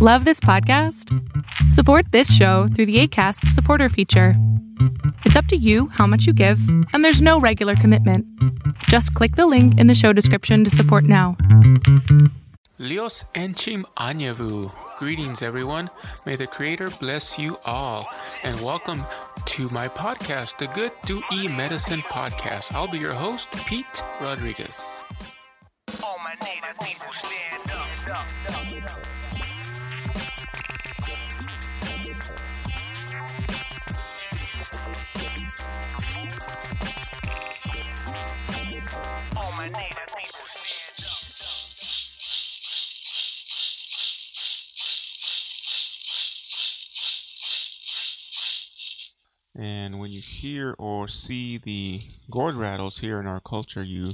Love this podcast? Support this show through the ACAST supporter feature. It's up to you how much you give, and there's no regular commitment. Just click the link in the show description to support now. Lios Enchim Anyavu. Greetings, everyone. May the Creator bless you all. And welcome to my podcast, the Good Do E Medicine Podcast. I'll be your host, Pete Rodriguez. And when you hear or see the gourd rattles here in our culture, you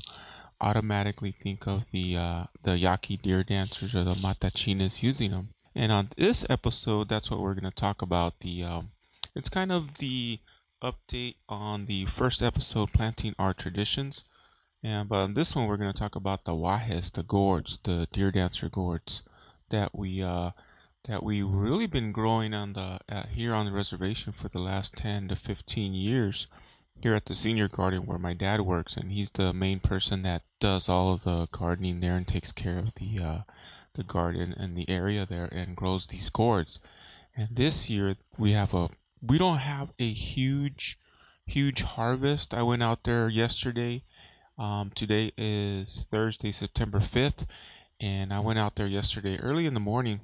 automatically think of the uh, the Yaqui deer dancers or the Matachinas using them. And on this episode, that's what we're going to talk about. The um, it's kind of the update on the first episode, planting our traditions. And but on this one, we're going to talk about the guajes, the gourds, the deer dancer gourds that we uh, that we really been growing on the uh, here on the reservation for the last 10 to 15 years here at the senior garden where my dad works and he's the main person that does all of the gardening there and takes care of the uh, the garden and the area there and grows these gourds. And this year we have a we don't have a huge huge harvest. I went out there yesterday um, today is thursday september 5th and i went out there yesterday early in the morning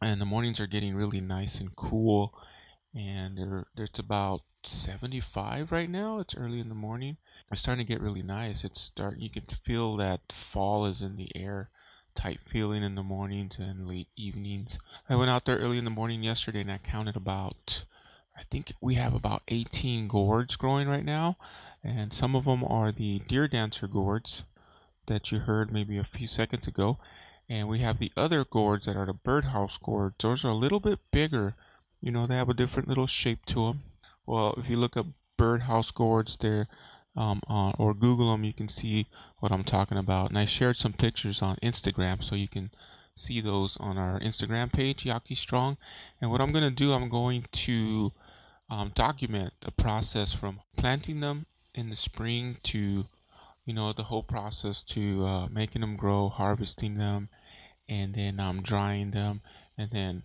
and the mornings are getting really nice and cool and it's about 75 right now it's early in the morning. It's starting to get really nice it's start you can feel that fall is in the air type feeling in the mornings and late evenings. I went out there early in the morning yesterday and i counted about i think we have about 18 gourds growing right now and some of them are the deer dancer gourds that you heard maybe a few seconds ago and we have the other gourds that are the birdhouse gourds. Those are a little bit bigger. You know, they have a different little shape to them. Well, if you look up birdhouse gourds there, um, uh, or Google them, you can see what I'm talking about. And I shared some pictures on Instagram, so you can see those on our Instagram page, Yaqui Strong. And what I'm going to do, I'm going to um, document the process from planting them in the spring to, you know, the whole process to uh, making them grow, harvesting them, and then um, drying them and then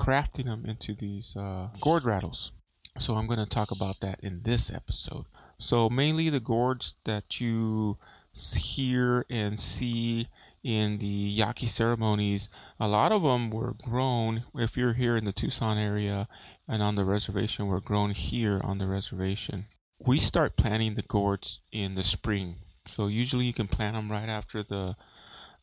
crafting them into these uh, gourd rattles. So I'm going to talk about that in this episode. So mainly the gourds that you hear and see in the Yaqui ceremonies, a lot of them were grown. If you're here in the Tucson area and on the reservation, were grown here on the reservation. We start planting the gourds in the spring. So usually you can plant them right after the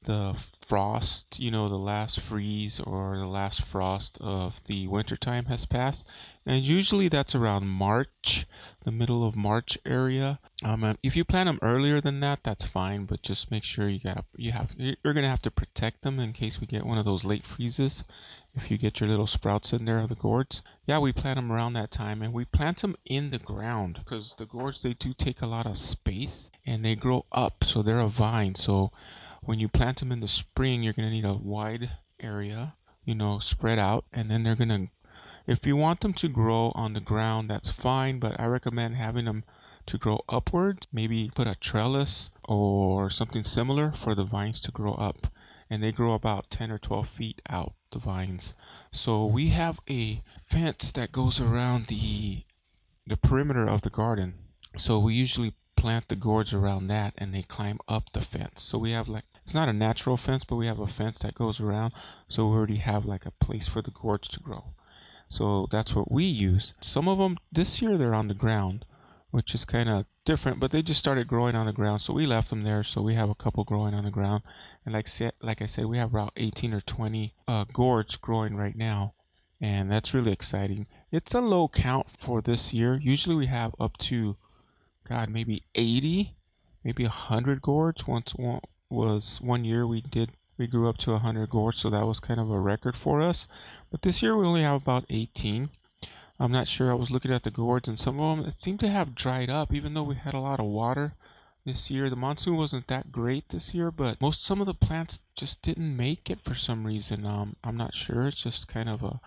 the frost, you know, the last freeze or the last frost of the wintertime has passed. And usually that's around March, the middle of March area. Um, if you plant them earlier than that, that's fine, but just make sure you got you have you're gonna have to protect them in case we get one of those late freezes. If you get your little sprouts in there of the gourds, yeah, we plant them around that time, and we plant them in the ground because the gourds they do take a lot of space and they grow up, so they're a vine, so when you plant them in the spring, you're going to need a wide area, you know, spread out, and then they're going to, if you want them to grow on the ground, that's fine, but I recommend having them to grow upwards. Maybe put a trellis or something similar for the vines to grow up. And they grow about 10 or 12 feet out, the vines. So we have a fence that goes around the the perimeter of the garden. So we usually plant the gourds around that and they climb up the fence. So we have like it's not a natural fence, but we have a fence that goes around, so we already have like a place for the gourds to grow. So that's what we use. Some of them this year they're on the ground, which is kind of different, but they just started growing on the ground, so we left them there. So we have a couple growing on the ground, and like like I said, we have about 18 or 20 uh, gourds growing right now, and that's really exciting. It's a low count for this year. Usually we have up to, God, maybe 80, maybe 100 gourds once was one year we did we grew up to 100 gourds, so that was kind of a record for us. But this year we only have about 18. I'm not sure. I was looking at the gourds, and some of them it seemed to have dried up, even though we had a lot of water this year. The monsoon wasn't that great this year, but most some of the plants just didn't make it for some reason. Um, I'm not sure. It's just kind of a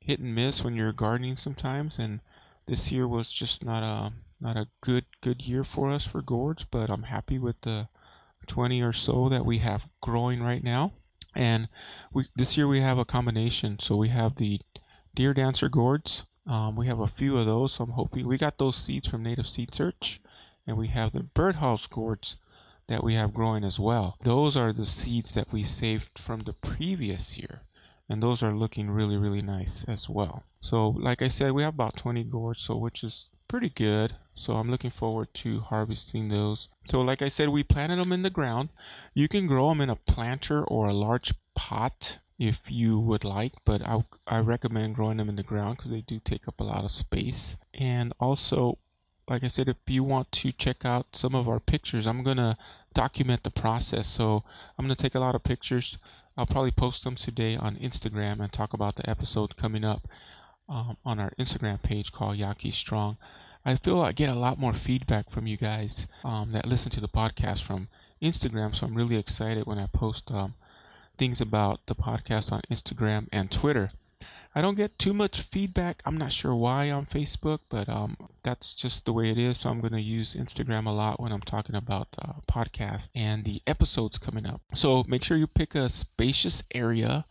hit and miss when you're gardening sometimes, and this year was just not a not a good good year for us for gourds. But I'm happy with the 20 or so that we have growing right now. And we this year we have a combination. So we have the deer dancer gourds. Um, we have a few of those. So I'm hoping we got those seeds from Native Seed Search and we have the birdhouse gourds that we have growing as well. Those are the seeds that we saved from the previous year, and those are looking really, really nice as well. So, like I said, we have about 20 gourds, so which is pretty good. So I'm looking forward to harvesting those. So, like I said, we planted them in the ground. You can grow them in a planter or a large pot if you would like, but I, I recommend growing them in the ground because they do take up a lot of space. And also, like I said, if you want to check out some of our pictures, I'm going to document the process. So I'm going to take a lot of pictures. I'll probably post them today on Instagram and talk about the episode coming up um, on our Instagram page called Yaqui Strong. I feel I get a lot more feedback from you guys um, that listen to the podcast from Instagram. So I'm really excited when I post um, things about the podcast on Instagram and Twitter. I don't get too much feedback. I'm not sure why on Facebook, but um, that's just the way it is. So I'm going to use Instagram a lot when I'm talking about the podcast and the episodes coming up. So make sure you pick a spacious area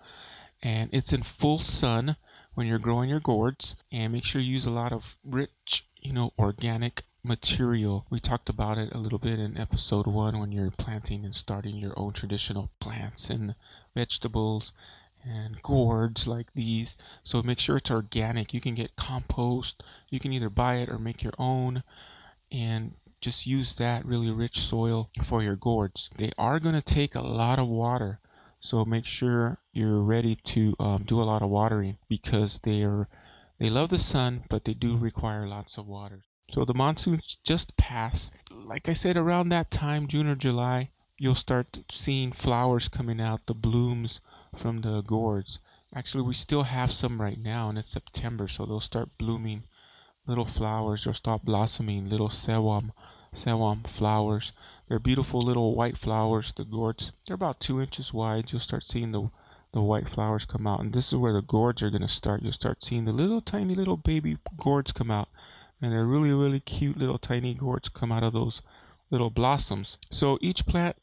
and it's in full sun when you're growing your gourds and make sure you use a lot of rich, you know, organic material. We talked about it a little bit in episode one when you're planting and starting your own traditional plants and vegetables and gourds like these. So make sure it's organic. You can get compost. You can either buy it or make your own and just use that really rich soil for your gourds. They are going to take a lot of water. So make sure you're ready to um, do a lot of watering because they are they love the sun, but they do require lots of water. So the monsoons just pass. Like I said, around that time, June or July, you'll start seeing flowers coming out, the blooms from the gourds. Actually, we still have some right now, and it's September, so they'll start blooming little flowers. They'll start blossoming little sewam, sewam flowers. They're beautiful little white flowers. The gourds, they're about two inches wide. You'll start seeing the the white flowers come out, and this is where the gourds are gonna start. You'll start seeing the little tiny little baby gourds come out, and they're really really cute little tiny gourds come out of those little blossoms. So each plant,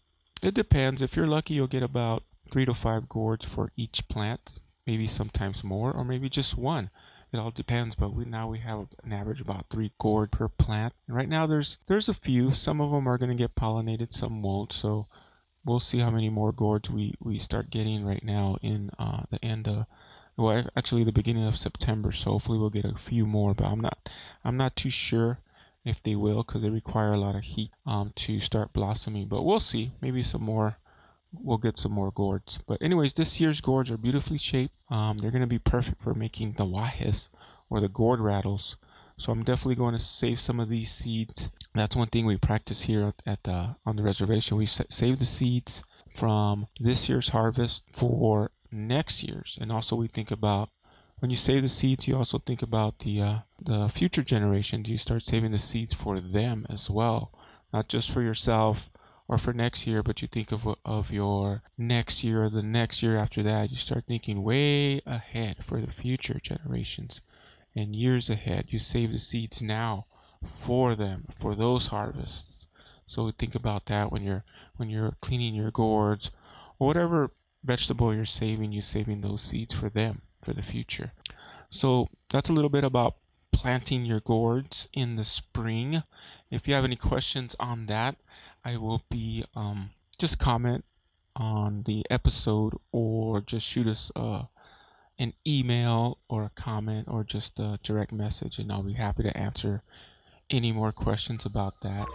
it depends. If you're lucky, you'll get about three to five gourds for each plant, maybe sometimes more, or maybe just one. It all depends, but we now we have an average about three gourd per plant. And right now there's there's a few. Some of them are going to get pollinated, some won't. So we'll see how many more gourds we we start getting right now in uh, the end of well actually the beginning of September. So hopefully we'll get a few more, but I'm not I'm not too sure if they will because they require a lot of heat um, to start blossoming. But we'll see. Maybe some more we'll get some more gourds. But anyways, this year's gourds are beautifully shaped. Um, they're going to be perfect for making the guajes or the gourd rattles. So I'm definitely going to save some of these seeds. That's one thing we practice here at the, on the reservation. We save the seeds from this year's harvest for next year's, and also we think about when you save the seeds, you also think about the uh, the future generations. You start saving the seeds for them as well, not just for yourself or for next year, but you think of of your next year or the next year after that. You start thinking way ahead for the future generations and years ahead. You save the seeds now for them for those harvests. So think about that when you're when you're cleaning your gourds or whatever vegetable you're saving, you're saving those seeds for them for the future. So that's a little bit about planting your gourds in the spring. If you have any questions on that, I will be um, just comment on the episode or just shoot us uh, an email or a comment or just a direct message, and I'll be happy to answer any more questions about that.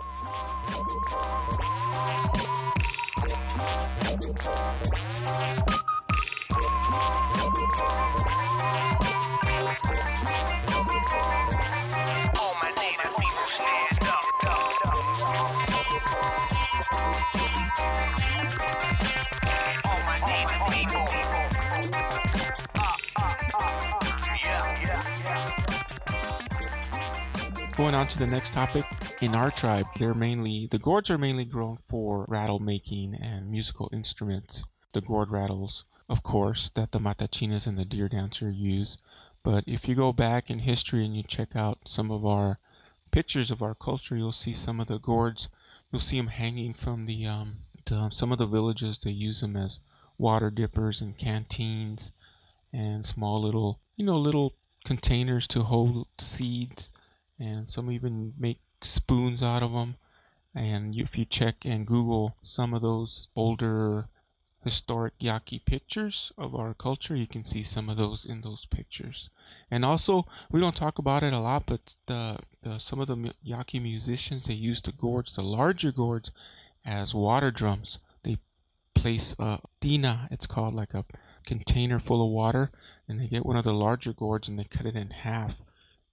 On to the next topic, in our tribe, they're mainly the gourds are mainly grown for rattle making and musical instruments. The gourd rattles, of course, that the matachinas and the deer dancer use. But if you go back in history and you check out some of our pictures of our culture, you'll see some of the gourds. You'll see them hanging from the, um, the some of the villages. They use them as water dippers and canteens and small little, you know, little containers to hold seeds. And some even make spoons out of them. And if you check and Google some of those older historic Yaqui pictures of our culture, you can see some of those in those pictures. And also, we don't talk about it a lot, but the, the some of the Yaqui musicians they use the gourds, the larger gourds, as water drums. They place a tina, it's called like a container full of water, and they get one of the larger gourds and they cut it in half,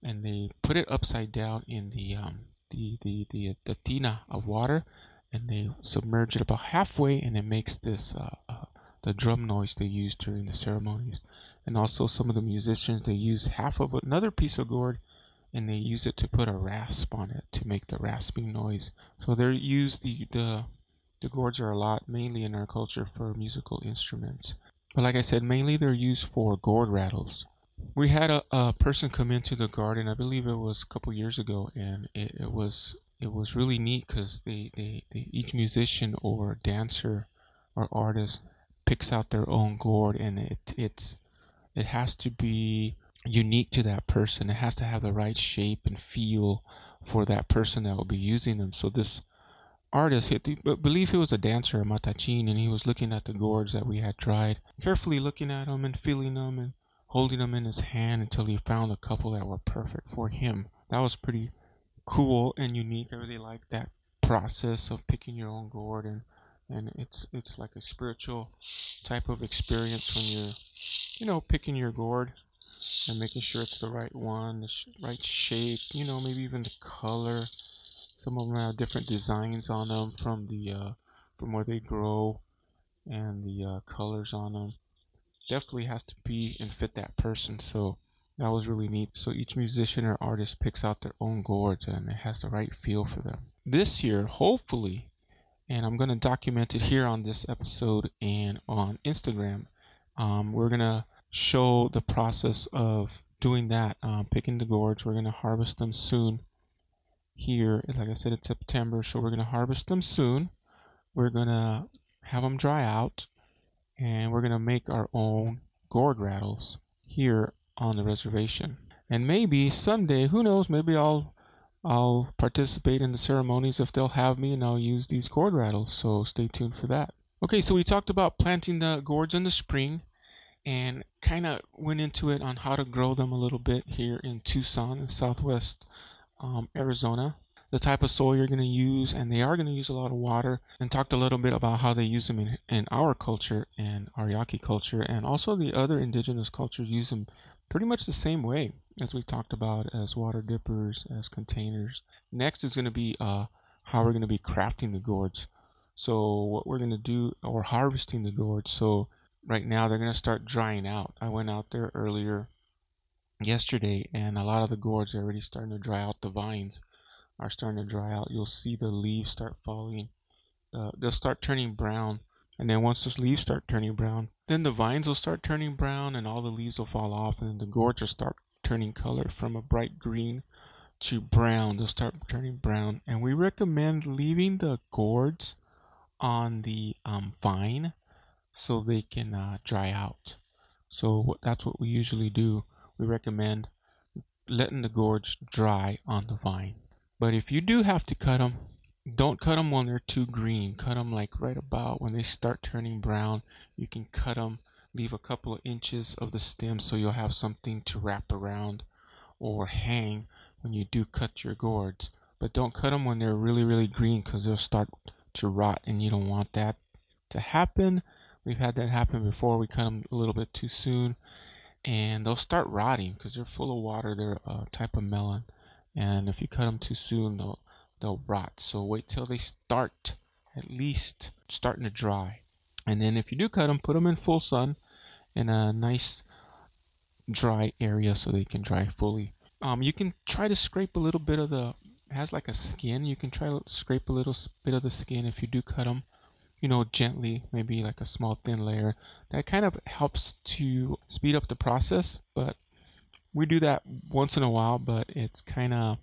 and they put it upside down in the um, the the the, the tina of water, and they submerge it about halfway, and it makes this uh, uh, the drum noise they use during the ceremonies. And also, some of the musicians they use half of another piece of gourd, and they use it to put a rasp on it to make the rasping noise. So they use the the the gourds are a lot mainly in our culture for musical instruments. But like I said, mainly they're used for gourd rattles we had a, a person come into the garden. I believe it was a couple years ago, and it, it was it was really neat because they, they, they each musician or dancer or artist picks out their own gourd, and it it's it has to be unique to that person. It has to have the right shape and feel for that person that will be using them. So this artist, I believe he was a dancer, a matachin, and he was looking at the gourds that we had tried, carefully looking at them and feeling them and holding them in his hand until he found a couple that were perfect for him. That was pretty cool and unique. I really like that process of picking your own gourd and and it's it's like a spiritual type of experience when you're you know picking your gourd and making sure it's the right one, the sh- right shape, you know, maybe even the color. Some of them have different designs on them from the uh, from where they grow and the uh, colors on them definitely has to be and fit that person. So that was really neat. So each musician or artist picks out their own gourds and it has the right feel for them. This year, hopefully, and I'm going to document it here on this episode and on Instagram, um, we're going to show the process of doing that, um, picking the gourds. We're going to harvest them soon here. Like I said, it's September, so we're going to harvest them soon. We're going to have them dry out and we're going to make our own gourd rattles here on the reservation. And maybe someday, who knows, maybe I'll I'll participate in the ceremonies if they'll have me and I'll use these gourd rattles. So stay tuned for that. Okay, so we talked about planting the gourds in the spring and kind of went into it on how to grow them a little bit here in Tucson in southwest um, Arizona the type of soil you're going to use, and they are going to use a lot of water. And talked a little bit about how they use them in, in our culture and our culture, and also the other indigenous cultures use them pretty much the same way as we talked about as water dippers, as containers. Next is going to be uh, how we're going to be crafting the gourds. So what we're going to do, or harvesting the gourds. So right now they're going to start drying out. I went out there earlier yesterday, and a lot of the gourds are already starting to dry out the vines are starting to dry out. You'll see the leaves start falling. Uh, they'll start turning brown. And then once those leaves start turning brown, then the vines will start turning brown and all the leaves will fall off. And the gourds will start turning color from a bright green to brown. They'll start turning brown. And we recommend leaving the gourds on the um, vine so they can uh, dry out. So that's what we usually do. We recommend letting the gourds dry on the vine. But if you do have to cut them, don't cut them when they're too green. Cut them like right about when they start turning brown. You can cut them, leave a couple of inches of the stem so you'll have something to wrap around or hang when you do cut your gourds. But don't cut them when they're really, really green because they'll start to rot and you don't want that to happen. We've had that happen before. We cut them a little bit too soon and they'll start rotting because they're full of water. They're a type of melon and if you cut them too soon they'll they'll rot so wait till they start at least starting to dry and then if you do cut them put them in full sun in a nice dry area so they can dry fully um, you can try to scrape a little bit of the has like a skin. You can try to scrape a little bit of the skin if you do cut them. You know, gently, maybe like a small thin layer. That kind of helps to speed up the process, but we do that once in a while, but it's kind of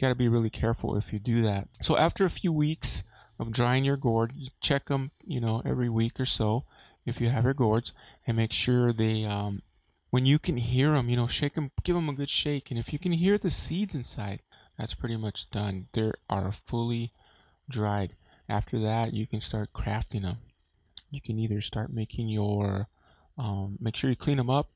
got to be really careful if you do that. So after a few weeks of drying your gourd, you check them, you know, every week or so if you have your gourds, and make sure they, um, when you can hear them, you know, shake them, give them a good shake, and if you can hear the seeds inside, that's pretty much done. They are fully dried. After that, you can start crafting them. You can either start making your, um, make sure you clean them up.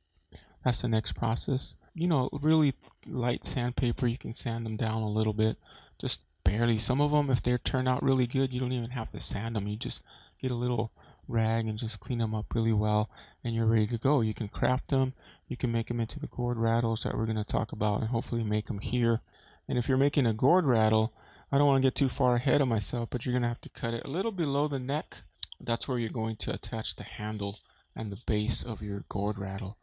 That's the next process you know, really light sandpaper. You can sand them down a little bit, just barely. Some of them, if they turn out really good, you don't even have to sand them. You just get a little rag and just clean them up really well, and you're ready to go. You can craft them. You can make them into the gourd rattles that we're going to talk about, and hopefully make them here. And if you're making a gourd rattle, I don't want to get too far ahead of myself, but you're going to have to cut it a little below the neck. That's where you're going to attach the handle and the base of your gourd rattle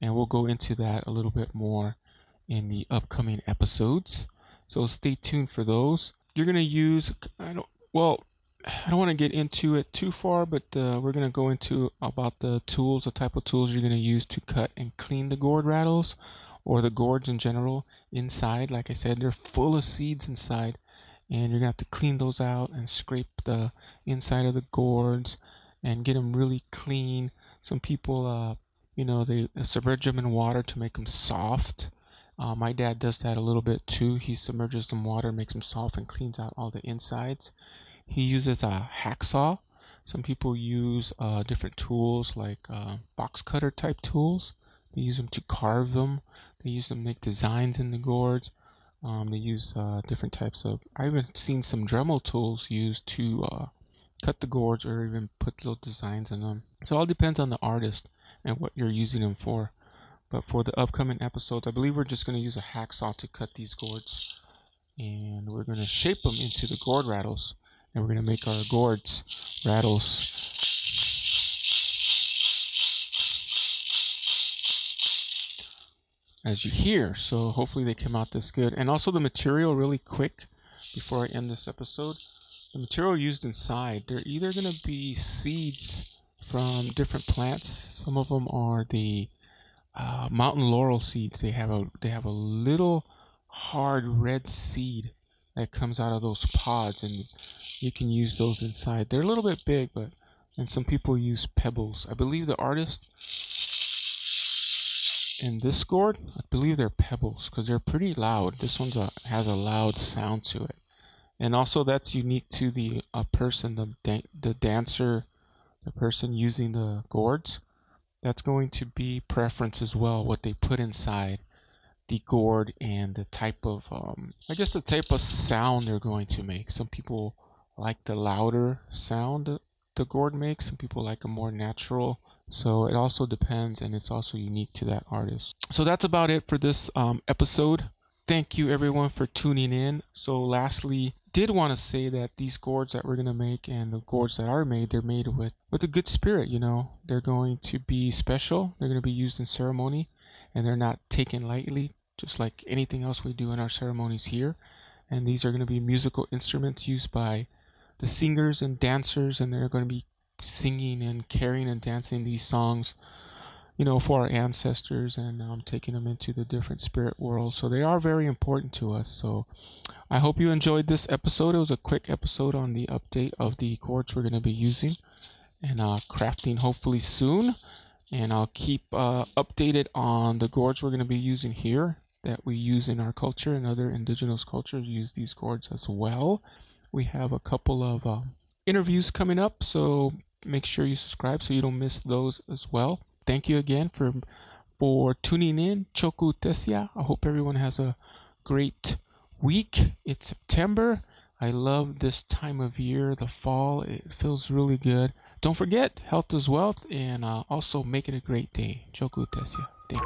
and we'll go into that a little bit more in the upcoming episodes. So stay tuned for those. You're gonna use I don't well I don't want to get into it too far, but uh, we're gonna go into about the tools, the type of tools you're gonna use to cut and clean the gourd rattles or the gourds in general inside. Like I said, they're full of seeds inside, and you're gonna have to clean those out and scrape the inside of the gourds and get them really clean. Some people uh, you know, they submerge them in water to make them soft. Uh, my dad does that a little bit too. He submerges them in water, makes them soft, and cleans out all the insides. He uses a hacksaw. Some people use uh, different tools like uh, box cutter type tools. They use them to carve them. They use them to make designs in the gourds. Um, they use uh, different types of. I have even seen some Dremel tools used to uh, cut the gourds or even put little designs in them. So it all depends on the artist and what you're using them for. But for the upcoming episodes, I believe we're just going to use a hacksaw to cut these gourds. And we're going to shape them into the gourd rattles. And we're going to make our gourds rattles. As you hear. So hopefully they come out this good. And also the material really quick before I end this episode. The material used inside, they're either going to be seeds from different plants. Some of them are the uh, mountain laurel seeds. They have a they have a little hard red seed that comes out of those pods, and you can use those inside. They're a little bit big, but and some people use pebbles. I believe the artist in this gourd, I believe they're pebbles because they're pretty loud. This one has a loud sound to it, and also that's unique to the a person, the da- the dancer the person using the gourds, that's going to be preference as well, what they put inside the gourd and the type of, um, I guess, the type of sound they're going to make. Some people like the louder sound the gourd makes, some people like a more natural. So it also depends, and it's also unique to that artist. So that's about it for this um, episode. Thank you everyone for tuning in. So, lastly, did want to say that these gourds that we're going to make and the gourds that are made, they're made with, with a good spirit, you know. They're going to be special. They're going to be used in ceremony and they're not taken lightly, just like anything else we do in our ceremonies here. And these are going to be musical instruments used by the singers and dancers, and they're going to be singing and carrying and dancing these songs you know, for our ancestors and um, taking them into the different spirit worlds. So they are very important to us. So I hope you enjoyed this episode. It was a quick episode on the update of the gourds we're going to be using and uh, crafting hopefully soon. And I'll keep uh, updated on the gourds we're going to be using here that we use in our culture and other indigenous cultures use these gourds as well. We have a couple of uh, interviews coming up, so make sure you subscribe so you don't miss those as well thank you again for for tuning in. Choku Tesia. I hope everyone has a great week. It's September. I love this time of year, the fall. It feels really good. Don't forget, health is wealth, and uh, also make it a great day. Choku Tesia. Thank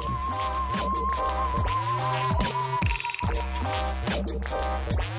you.